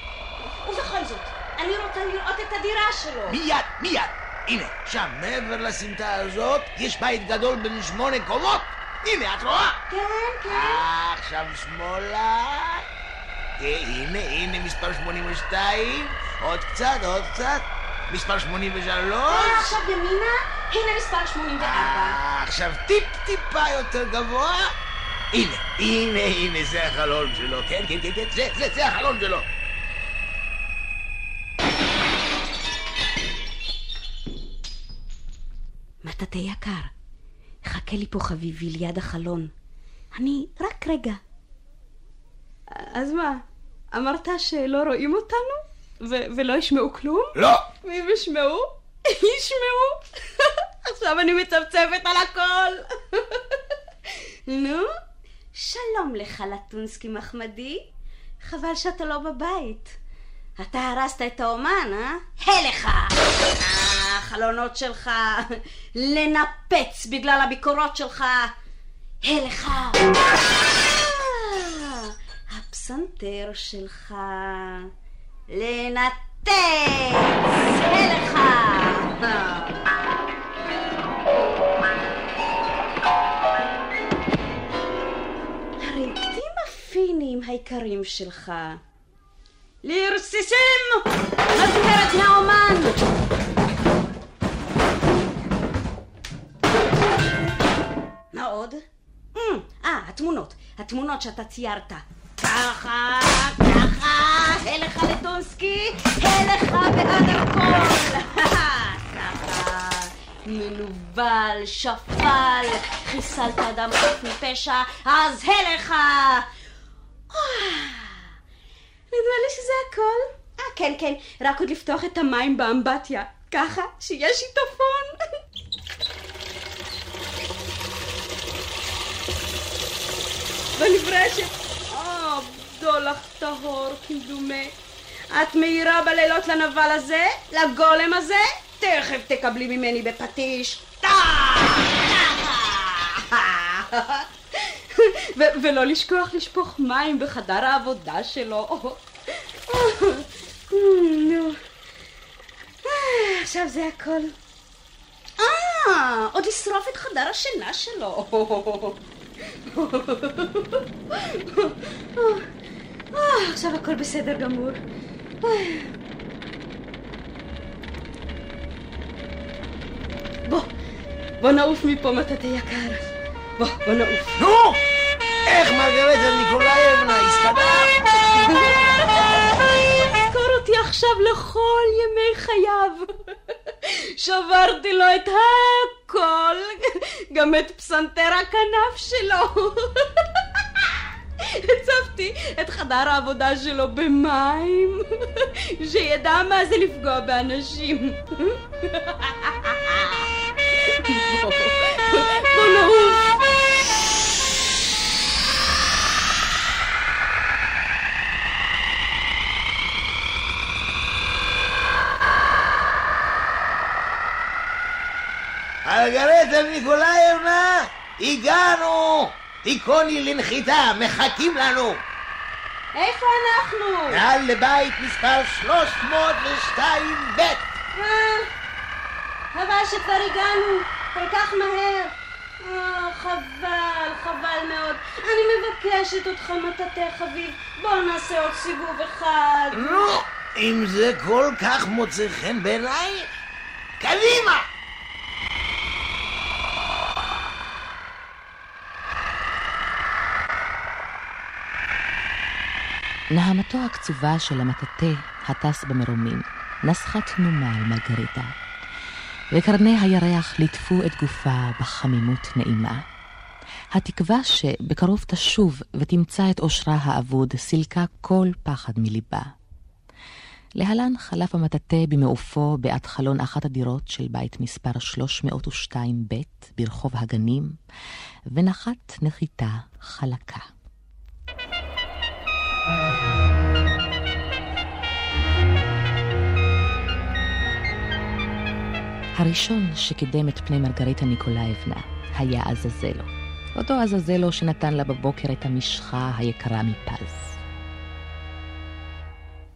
ובכל זאת, אני רוצה לראות את הדירה שלו. מיד, מיד. הנה, שם, מעבר לסמטה הזאת, יש בית גדול בן שמונה קומות. הנה, את רואה? כן, כן. אה, עכשיו שמאלה. אה, הנה, הנה מספר 82. עוד קצת, עוד קצת. מספר 83. אה, עכשיו ימינה, הנה מספר 84. אה, עכשיו טיפ-טיפה יותר גבוה. הנה, הנה, הנה, זה החלון שלו. כן, כן, כן, כן, זה, זה, זה החלון שלו. מטאטא יקר, חכה לי פה חביבי ליד החלון. אני רק רגע. אז מה? אמרת שלא רואים אותנו? ו- ולא ישמעו כלום? לא! ואם ישמעו? ישמעו? עכשיו אני מצפצפת על הכל. נו, שלום לך, לטונסקי מחמדי. חבל שאתה לא בבית. אתה הרסת את האומן, אה? הלך! החלונות שלך לנפץ בגלל הביקורות שלך. הלך! הפסנתר שלך לנתץ! הלך! הרהיטים הפינים היקרים שלך לרסיסים! מזכרת מהאומן! מה עוד? אה, התמונות. התמונות שאתה ציירת. מנוול, שפל, חיסלת אדם חף מפשע, אז הלך! נדמה לי שזה הכל. אה, כן, כן, רק עוד לפתוח את המים באמבטיה. ככה, שיש שיטפון. בנברשת. או, בדולח טהור, כמדומה. את מאירה בלילות לנבל הזה? לגולם הזה? תכף תקבלי ממני בפטיש. ולא לשכוח לשפוך מים בחדר העבודה שלו. נו. עכשיו זה הכל. אה, עוד לשרוף את חדר השינה שלו. אה, עכשיו הכל בסדר גמור. בוא, בוא נעוף מפה מטאטא יקר. בוא, בוא נעוף. נו! איך מרגרטה ניקולאייבנה, הסתדרת? זכור אותי עכשיו לכל ימי חייו. שברתי לו את הכל, גם את פסנתר הכנף שלו. הצבתי את חדר העבודה שלו במים, שידע מה זה לפגוע באנשים. בוא, בוא נעוף. הגענו! תיקוני לנחיתה, מחכים לנו! איפה אנחנו? מעל לבית מספר 302 ב' אה, חבל שכבר הגענו כל כך מהר. אה, חבל, חבל מאוד. אני מבקשת אותך, מטאטא חביב, בוא נעשה עוד סיבוב אחד. נו, אם זה כל כך מוצא חן בעיניי, קדימה! נהמתו הקצובה של המטאטא הטס במרומים נסחה תנומה על מרגריטה, וקרני הירח ליטפו את גופה בחמימות נעימה. התקווה שבקרוב תשוב ותמצא את אושרה האבוד סילקה כל פחד מליבה. להלן חלף המטאטא במעופו בעד חלון אחת הדירות של בית מספר 302 ב' ברחוב הגנים, ונחת נחיתה חלקה. הראשון שקידם את פני מרגריטה ניקולאייבנה היה עזזלו. אותו עזזלו שנתן לה בבוקר את המשחה היקרה מפז.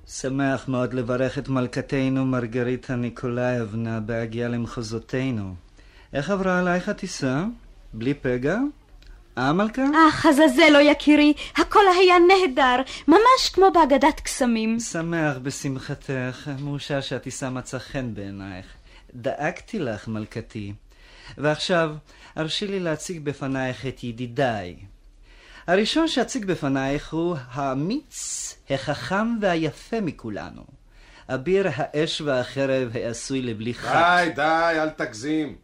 שמח מאוד לברך את מלכתנו מרגריטה ניקולאייבנה בהגיעה למחוזותינו. איך עברה עלייך הטיסה? בלי פגע? אה, מלכה? אך, עזאזלו יקירי, הכל היה נהדר, ממש כמו בהגדת קסמים. שמח בשמחתך, מאושר שהטיסה מצאה חן בעינייך. דאגתי לך, מלכתי. ועכשיו, הרשי לי להציג בפנייך את ידידיי. הראשון שאציג בפנייך הוא האמיץ, החכם והיפה מכולנו. אביר האש והחרב העשוי לבלי חת. די, די, אל תגזים.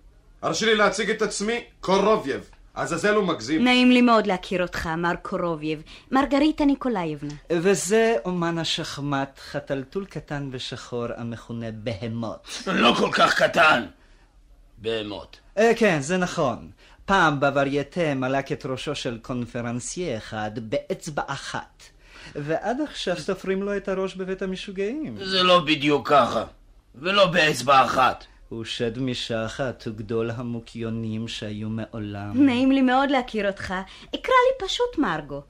הרשי לי להציג את עצמי, קורובייב, עזאזל הוא מגזים. נעים לי מאוד להכיר אותך, מר קורובייב. מרגריטה ניקולאייבנה. וזה אומן השחמט, חתלתול קטן ושחור המכונה בהמות. לא כל כך קטן. בהמות. אה, כן, זה נכון. פעם בוורייטה מלק את ראשו של קונפרנסייה אחד באצבע אחת. ועד עכשיו סופרים לו את הראש בבית המשוגעים. זה לא בדיוק ככה, ולא באצבע אחת. הוא שד משחת וגדול המוקיונים שהיו מעולם. נעים לי מאוד להכיר אותך. אקרא לי פשוט מרגו.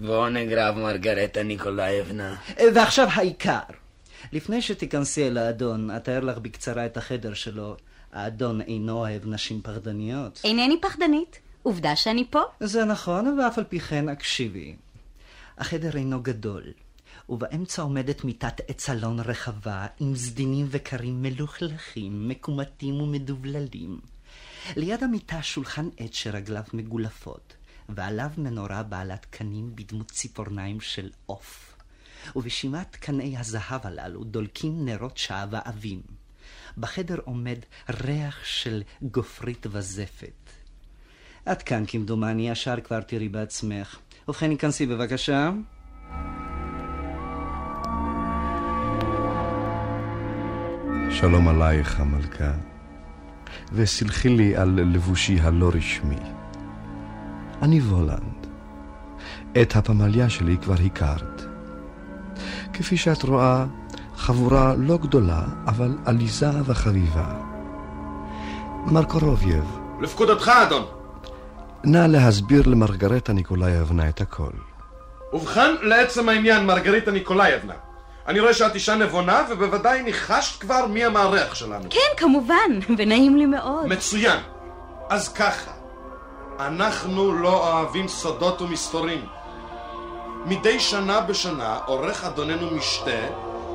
ועונג רב מרגרטה ניקולאייבנה. ועכשיו העיקר. לפני שתיכנסי אל האדון, אתאר לך בקצרה את החדר שלו. האדון אינו אוהב נשים פחדניות. אינני פחדנית. עובדה שאני פה. זה נכון, ואף על פי כן הקשיבי. החדר אינו גדול, ובאמצע עומדת מיטת עץ אלון רחבה עם סדינים וקרים מלוכלכים, מקומטים ומדובללים. ליד המיטה שולחן עץ שרגליו מגולפות, ועליו מנורה בעלת קנים בדמות ציפורניים של עוף. ובשימת קני הזהב הללו דולקים נרות שעווה עבים. בחדר עומד ריח של גופרית וזפת. עד כאן כמדומני, השאר כבר תראי בעצמך. ובכן, היכנסי בבקשה. שלום עלייך, המלכה, וסלחי לי על לבושי הלא רשמי. אני וולנד. את הפמליה שלי כבר הכרת. כפי שאת רואה, חבורה לא גדולה, אבל עליזה וחביבה. מר קורובייב. לפקודתך, אדון. נא להסביר למרגריטה ניקולאייבנה את הכל. ובכן, לעצם העניין, מרגריטה ניקולאייבנה. אני רואה שאת אישה נבונה, ובוודאי ניחשת כבר מי המארח שלנו. כן, כמובן, ונעים לי מאוד. מצוין. אז ככה, אנחנו לא אוהבים סודות ומסתורים. מדי שנה בשנה עורך אדוננו משתה,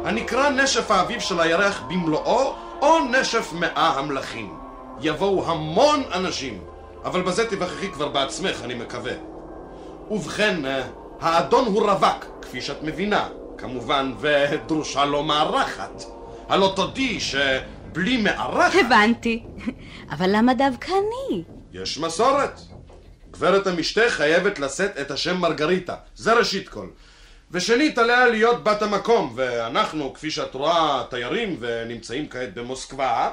הנקרא נשף האביב של הירח במלואו, או נשף מאה המלכים. יבואו המון אנשים. אבל בזה תיווכחי כבר בעצמך, אני מקווה. ובכן, אה, האדון הוא רווק, כפי שאת מבינה, כמובן, ודרושה לו מארחת. הלא תודי שבלי מארחת... הבנתי. אבל למה דווקא אני? יש מסורת. גברת המשתה חייבת לשאת את השם מרגריטה, זה ראשית כל. ושנית עליה להיות בת המקום, ואנחנו, כפי שאת רואה, תיירים ונמצאים כעת במוסקבה,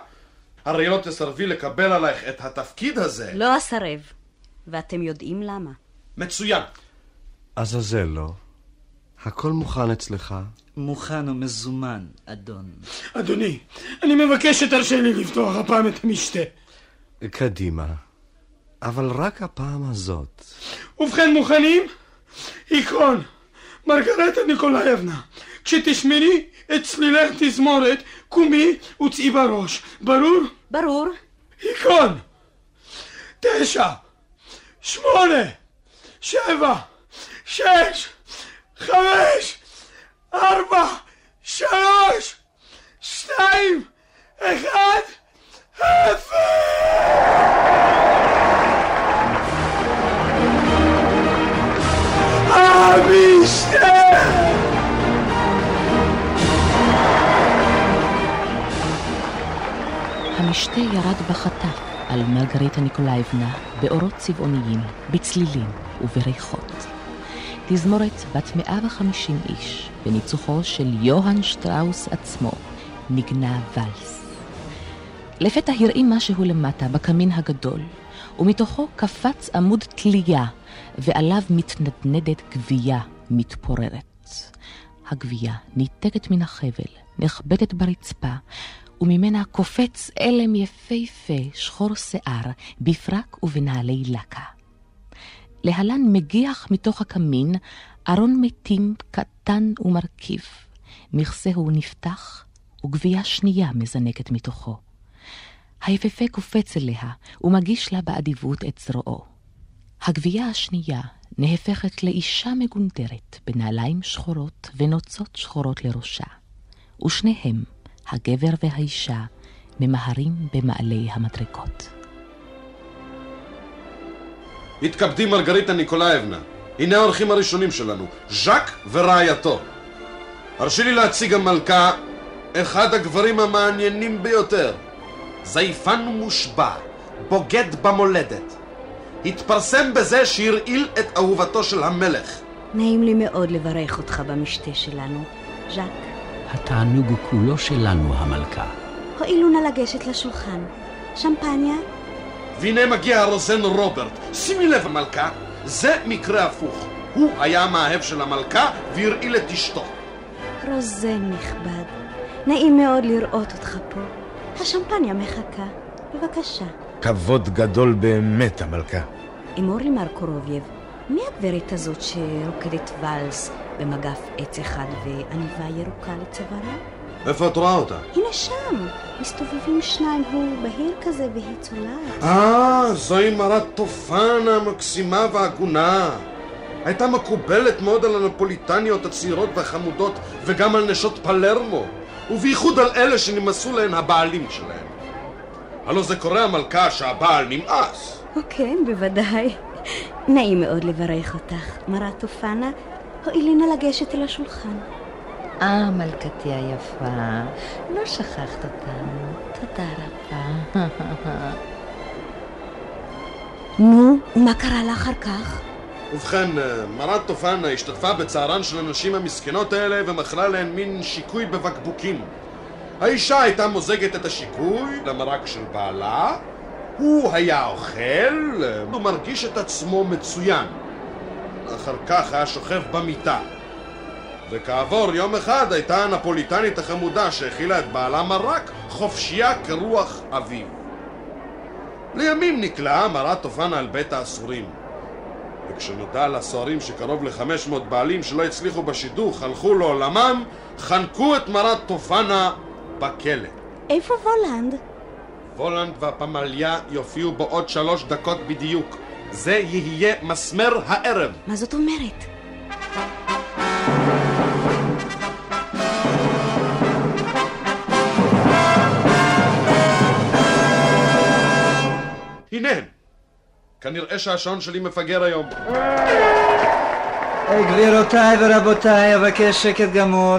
הרי לא תסרבי לקבל עלייך את התפקיד הזה. לא אסרב, ואתם יודעים למה. מצוין. עזאזל לא. הכל מוכן אצלך? מוכן ומזומן, אדון. אדוני, אני מבקש שתרשה לי לפתוח הפעם את המשתה. קדימה. אבל רק הפעם הזאת. ובכן, מוכנים? עיקרון, מרגרטה ניקולאייבנה, כשתשמרי את צלילך תזמורת, קומי וצאי בראש. ברור? ברור. היכון! תשע, שמונה, שבע, שש, חמש, ארבע, שלוש, שתיים, אחד, אפס! המשתה! המשתה ירד בחטף על מרגריטה ניקולאייבנה באורות צבעוניים, בצלילים ובריחות. תזמורת בת 150 איש, בניצוחו של יוהאן שטראוס עצמו, נגנה ולס. לפתע הראים משהו למטה בקמין הגדול, ומתוכו קפץ עמוד תלייה, ועליו מתנדנדת גבייה מתפוררת. הגבייה ניתקת מן החבל, נחבטת ברצפה, וממנה קופץ אלם יפהפה, שחור שיער, בפרק ובנעלי לקה. להלן מגיח מתוך הקמין ארון מתים קטן ומרכיב. מכסהו נפתח, וגבייה שנייה מזנקת מתוכו. היפהפה קופץ אליה, ומגיש לה באדיבות את זרועו. הגבייה השנייה נהפכת לאישה מגונדרת, בנעליים שחורות ונוצות שחורות לראשה. ושניהם, הגבר והאישה, ממהרים במעלי המדרגות. התכבדי מרגריטה ניקולאייבנה. הנה האורחים הראשונים שלנו, ז'אק ורעייתו. הרשי לי להציג המלכה אחד הגברים המעניינים ביותר. זייפן מושבע, בוגד במולדת. התפרסם בזה שהרעיל את אהובתו של המלך. נעים לי מאוד לברך אותך במשתה שלנו, ז'אק. התענוג הוא כולו שלנו, המלכה. הואילו נא לגשת לשולחן. שמפניה? והנה מגיע הרוזן רוברט. שימי לב, המלכה, זה מקרה הפוך. הוא היה המאהב של המלכה והרעיל את אשתו. רוזן נכבד, נעים מאוד לראות אותך פה. השמפניה מחכה. בבקשה. כבוד גדול באמת, המלכה. אמור לי מר קורובייב, מי הגברת הזאת שרוקדת ואלס במגף עץ אחד ועניבה ירוקה לצווארה? איפה את רואה אותה? הנה שם, מסתובבים שניים, הוא בהיר כזה והיא צולעת. אה, זוהי מרת תופנה המקסימה והגונה. הייתה מקובלת מאוד על הנפוליטניות הצעירות והחמודות וגם על נשות פלרמו, ובייחוד על אלה שנמאסו להן הבעלים שלהן. הלא זה קורה המלכה שהבעל נמאס. כן, בוודאי. נעים מאוד לברך אותך, מרת תופנה. הואילי נא לגשת אל השולחן. אה, מלכתי היפה, לא שכחת אותנו. תודה רבה. נו, ומה קרה לה אחר כך? ובכן, אה, מרת תופנה השתתפה בצערן של הנשים המסכנות האלה ומכרה להן מין שיקוי בבקבוקים. האישה הייתה מוזגת את השיקוי למרק של בעלה, הוא היה אוכל, הוא מרגיש את עצמו מצוין. אחר כך היה שוכב במיטה. וכעבור יום אחד הייתה הנפוליטנית החמודה שהכילה את בעלה מרק חופשייה כרוח אביב. לימים נקלעה מרת תופנה על בית האסורים. וכשנודע לסוהרים שקרוב ל-500 בעלים שלא הצליחו בשידוך הלכו לעולמם, חנקו את מרת תופנה בכלא. איפה וולנד? וולנד והפמליה יופיעו בעוד שלוש דקות בדיוק. זה יהיה מסמר הערב. מה זאת אומרת? הנה הם. כנראה שהשעון שלי מפגר היום. גבירותיי ורבותיי, אבקש שקט גמור.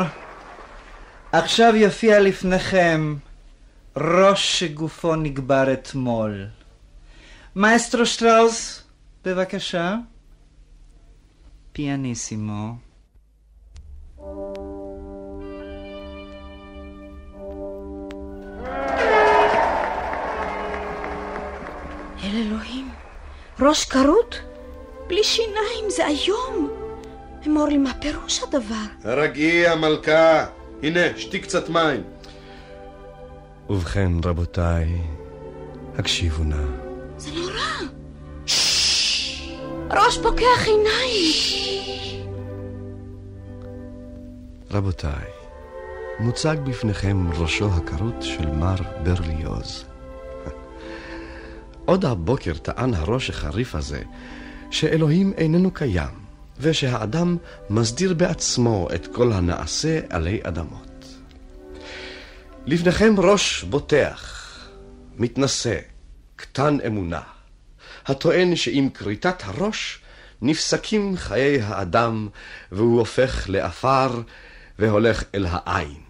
עכשיו יופיע לפניכם ראש שגופו נגבר אתמול. מאסטרו שטראוס, בבקשה. פיאניסימו. ראש כרות? בלי שיניים, זה איום. אמור לי, מה פירוש הדבר? הרגעי המלכה, הנה, שתי קצת מים. ובכן, רבותיי, הקשיבו נא. זה נורא. ראש פוקח עיניים. רבותיי, מוצג בפניכם ראשו הכרות של מר ברליוז. עוד הבוקר טען הראש החריף הזה שאלוהים איננו קיים, ושהאדם מסדיר בעצמו את כל הנעשה עלי אדמות. לפניכם ראש בוטח, מתנשא, קטן אמונה, הטוען שעם כריתת הראש נפסקים חיי האדם והוא הופך לעפר והולך אל העין.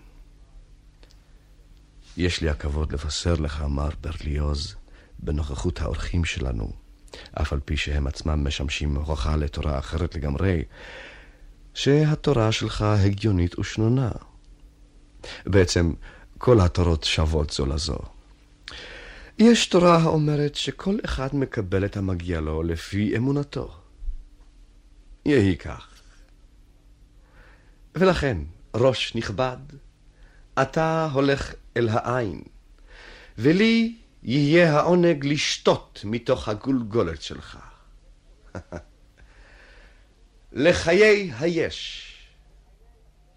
יש לי הכבוד לבשר לך, מר ברליוז, בנוכחות האורחים שלנו, אף על פי שהם עצמם משמשים הוכחה לתורה אחרת לגמרי, שהתורה שלך הגיונית ושנונה. בעצם, כל התורות שוות זו לזו. יש תורה האומרת שכל אחד מקבל את המגיע לו לפי אמונתו. יהי כך. ולכן, ראש נכבד, אתה הולך אל העין, ולי יהיה העונג לשתות מתוך הגולגולת שלך. לחיי היש.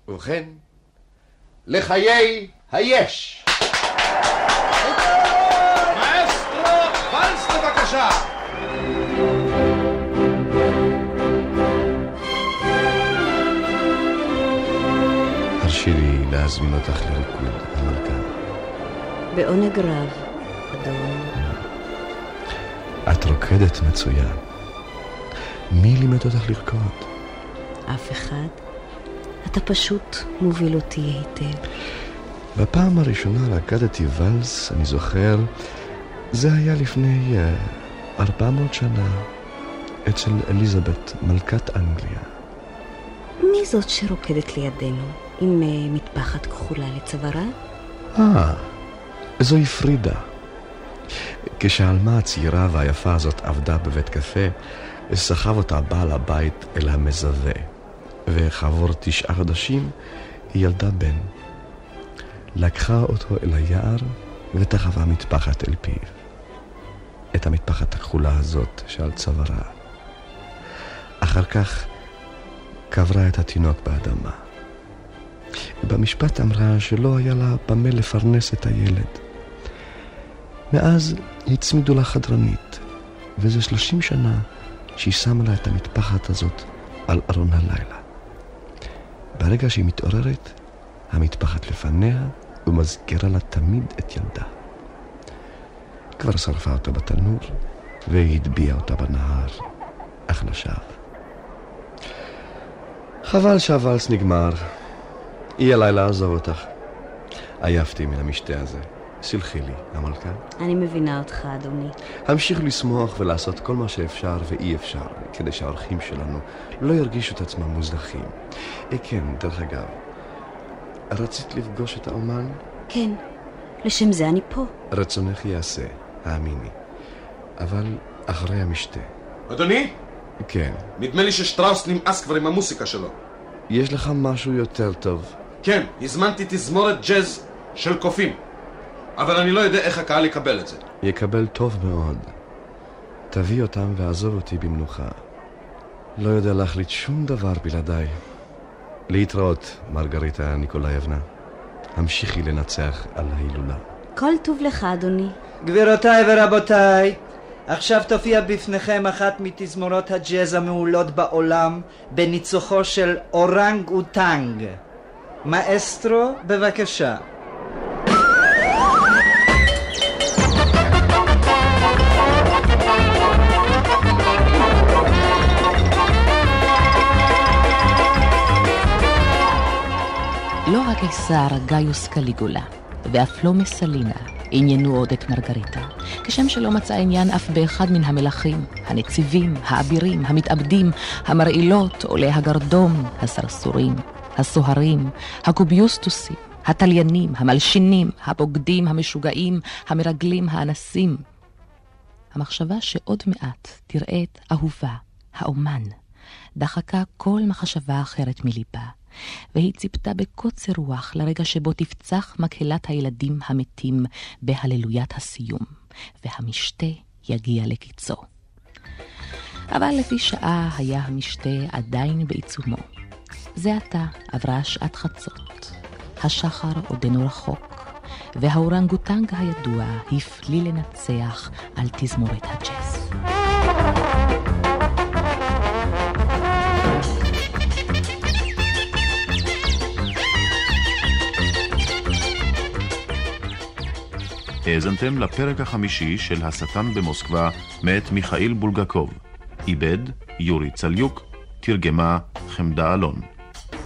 ובכן, לחיי היש. מאסטרו, ולס בבקשה! הרשי לי להזמין אותך לריקוד, המלכה. בעונג רב, אדון. את רוקדת מצוין. מי לימד אותך לרקוד? אף אחד. אתה פשוט מוביל אותי היטב. בפעם הראשונה רקדתי ואלס, אני זוכר, זה היה לפני uh, 400 שנה אצל אליזבת, מלכת אנגליה. מי זאת שרוקדת לידינו, עם uh, מטפחת כחולה לצווארה? אה, זוהי פרידה. כשהעלמה הצעירה והיפה הזאת עבדה בבית קפה, סחב אותה בעל הבית אל המזווה, וכעבור תשעה חודשים היא ילדה בן. לקחה אותו אל היער ותחבה מטפחת אל פיו. את המטפחת הכחולה הזאת שעל צווארה. אחר כך קברה את התינוק באדמה. במשפט אמרה שלא היה לה במה לפרנס את הילד. מאז הצמידו לה חדרנית, וזה שלושים שנה שהיא שמה לה את המטפחת הזאת על ארון הלילה. ברגע שהיא מתעוררת, המטפחת לפניה ומזכירה לה תמיד את ילדה. כבר שרפה אותה בתנור והטביעה אותה בנהר, אך לשווא. חבל שהוואלס נגמר. אי עליי לעזוב אותך. עייפתי מן המשתה הזה. סלחי לי, המלכה. אני מבינה אותך, אדוני. המשיך לשמוח ולעשות כל מה שאפשר ואי אפשר, כדי שהאורחים שלנו לא ירגישו את עצמם מוזנחים. אה, כן, דרך אגב, רצית לפגוש את האומן? כן, לשם זה אני פה. רצונך יעשה, האמיני. אבל אחרי המשתה. אדוני? כן. נדמה לי ששטראוס נמאס כבר עם המוסיקה שלו. יש לך משהו יותר טוב. כן, הזמנתי תזמורת ג'אז של קופים. אבל אני לא יודע איך הקהל יקבל את זה. יקבל טוב מאוד. תביא אותם ועזוב אותי במנוחה. לא יודע להחליט שום דבר בלעדיי. להתראות, מרגריטה ניקולאייבנה. המשיכי לנצח על ההילולה. כל טוב לך, אדוני. גבירותיי ורבותיי, עכשיו תופיע בפניכם אחת מתזמורות הג'אז המעולות בעולם בניצוחו של אורנג אוטנג. מאסטרו, בבקשה. לא הקיסר גאיוס קליגולה, ואף לא מסלינה, עניינו עוד את מרגריטה, כשם שלא מצא עניין אף באחד מן המלכים, הנציבים, האבירים, המתאבדים, המרעילות, עולי הגרדום, הסרסורים, הסוהרים, הקוביוסטוסים, התליינים, המלשינים, הבוגדים, המשוגעים, המרגלים, האנסים. המחשבה שעוד מעט תראה את אהובה, האומן, דחקה כל מחשבה אחרת מליבה. והיא ציפתה בקוצר רוח לרגע שבו תפצח מקהלת הילדים המתים בהללוית הסיום, והמשתה יגיע לקיצו. אבל לפי שעה היה המשתה עדיין בעיצומו. זה עתה עברה שעת חצות. השחר עודנו רחוק, והאורנגוטנג הידוע הפליא לנצח על תזמורת הג'אז. האזנתם לפרק החמישי של השטן במוסקבה מאת מיכאיל בולגקוב. עיבד יורי צליוק, תרגמה חמדה אלון.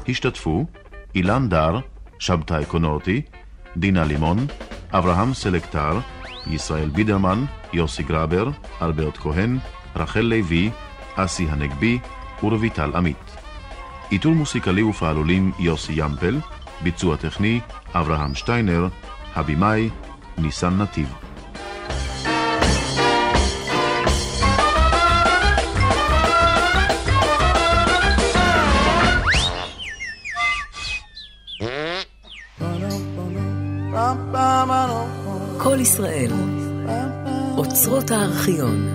השתתפו אילן דר, שבתאי קונורטי, דינה לימון, אברהם סלקטר, ישראל בידרמן, יוסי גרבר, אלברט כהן, רחל לוי, אסי הנגבי ורויטל עמית. עיטור מוסיקלי ופעלולים יוסי ימפל, ביצוע טכני אברהם שטיינר, הבמאי ניסן נתיב. כל ישראל, אוצרות הארכיון.